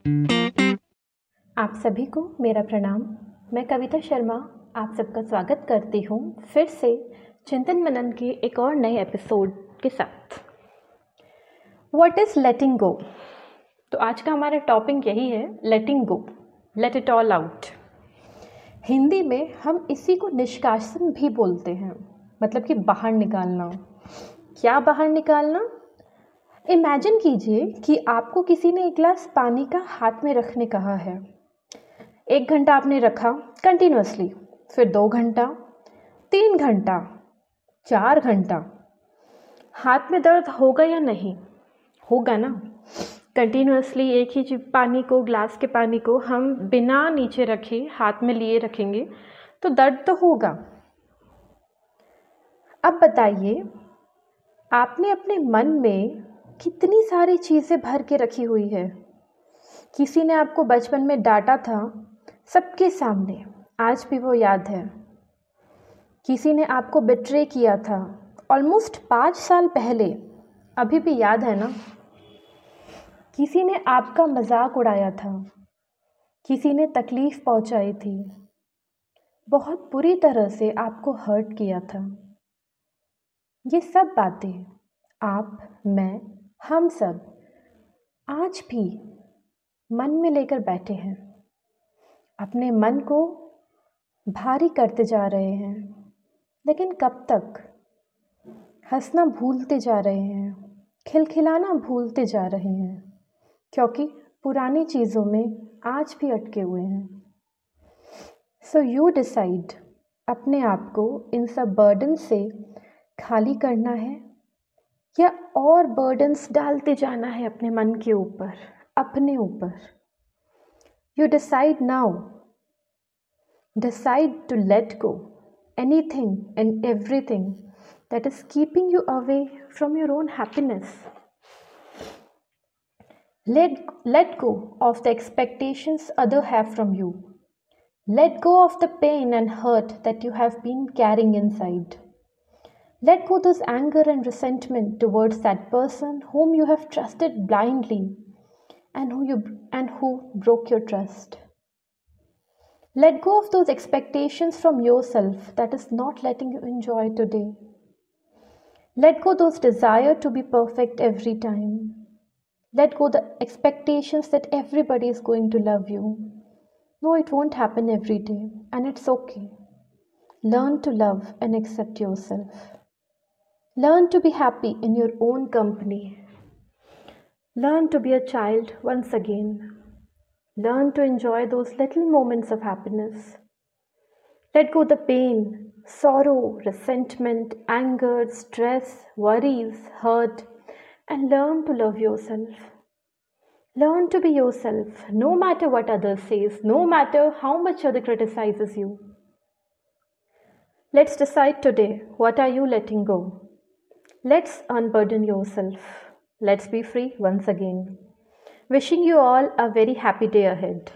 आप सभी को मेरा प्रणाम। मैं कविता शर्मा, आप सबका स्वागत करती हूँ फिर से चिंतन मनन के एक और नए एपिसोड के साथ। वॉट इज़ लेटिंग गो तो आज का हमारा टॉपिक यही है letting go let it all out Hindi में हम इसी को निष्कासन भी बोलते हैं मतलब कि बाहर निकालना। क्या बाहर निकालना? इमेजिन कीजिए कि आपको किसी ने एक गिलास पानी का हाथ में रखने कहा है। एक घंटा आपने रखा कंटिन्यूसली फिर दो घंटा, तीन घंटा, चार घंटा। हाथ में दर्द होगा या नहीं? होगा ना। कंटिन्यूसली एक ही पानी को, ग्लास के पानी को हम बिना नीचे रखे हाथ में लिए रखेंगे तो दर्द तो होगा। अब बताइए, आपने अपने मन में कितनी सारी चीज़ें भर के रखी हुई है। किसी ने आपको बचपन में डांटा था सबके सामने, आज भी वो याद है। किसी ने आपको बिट्रे किया था ऑलमोस्ट पाँच साल पहले, अभी भी याद है ना? किसी ने आपका मज़ाक उड़ाया था, किसी ने तकलीफ़ पहुंचाई थी, बहुत बुरी तरह से आपको हर्ट किया था। ये सब बातें आप, मैं हम सब आज भी मन में लेकर बैठे हैं। अपने मन को भारी करते जा रहे हैं, लेकिन कब तक हंसना भूलते जा रहे हैं, खिलखिलाना भूलते जा रहे हैं, क्योंकि पुरानी चीज़ों में आज भी अटके हुए हैं। सो यू डिसाइड अपने आप को इन सब बर्डन से खाली करना है या और बर्डन्स डालते जाना है अपने मन के ऊपर, अपने ऊपर। You decide now decide to let go anything and everything that is keeping you away from your own happiness let let go of the expectations other have from you let go of the pain and hurt that you have been carrying inside let go this anger and resentment towards that person whom you have trusted blindly and who you and who broke your trust. Let go of those expectations from yourself that is not letting you enjoy today. Let go those desire to be perfect every time. Let go the expectations that everybody is going to love you. No, it won't happen every day, and it's okay. Learn to love and accept yourself. Learn to be happy in your own company. Learn to be a child once again. Learn to enjoy those little moments of happiness. Let go the pain, sorrow, resentment, anger, stress, worries, hurt, and learn to love yourself. Learn to be yourself, no matter what others says, no matter how much other criticizes you. Let's decide today what are you letting go? Let's unburden yourself. Let's be free once again. Wishing you all a very happy day ahead.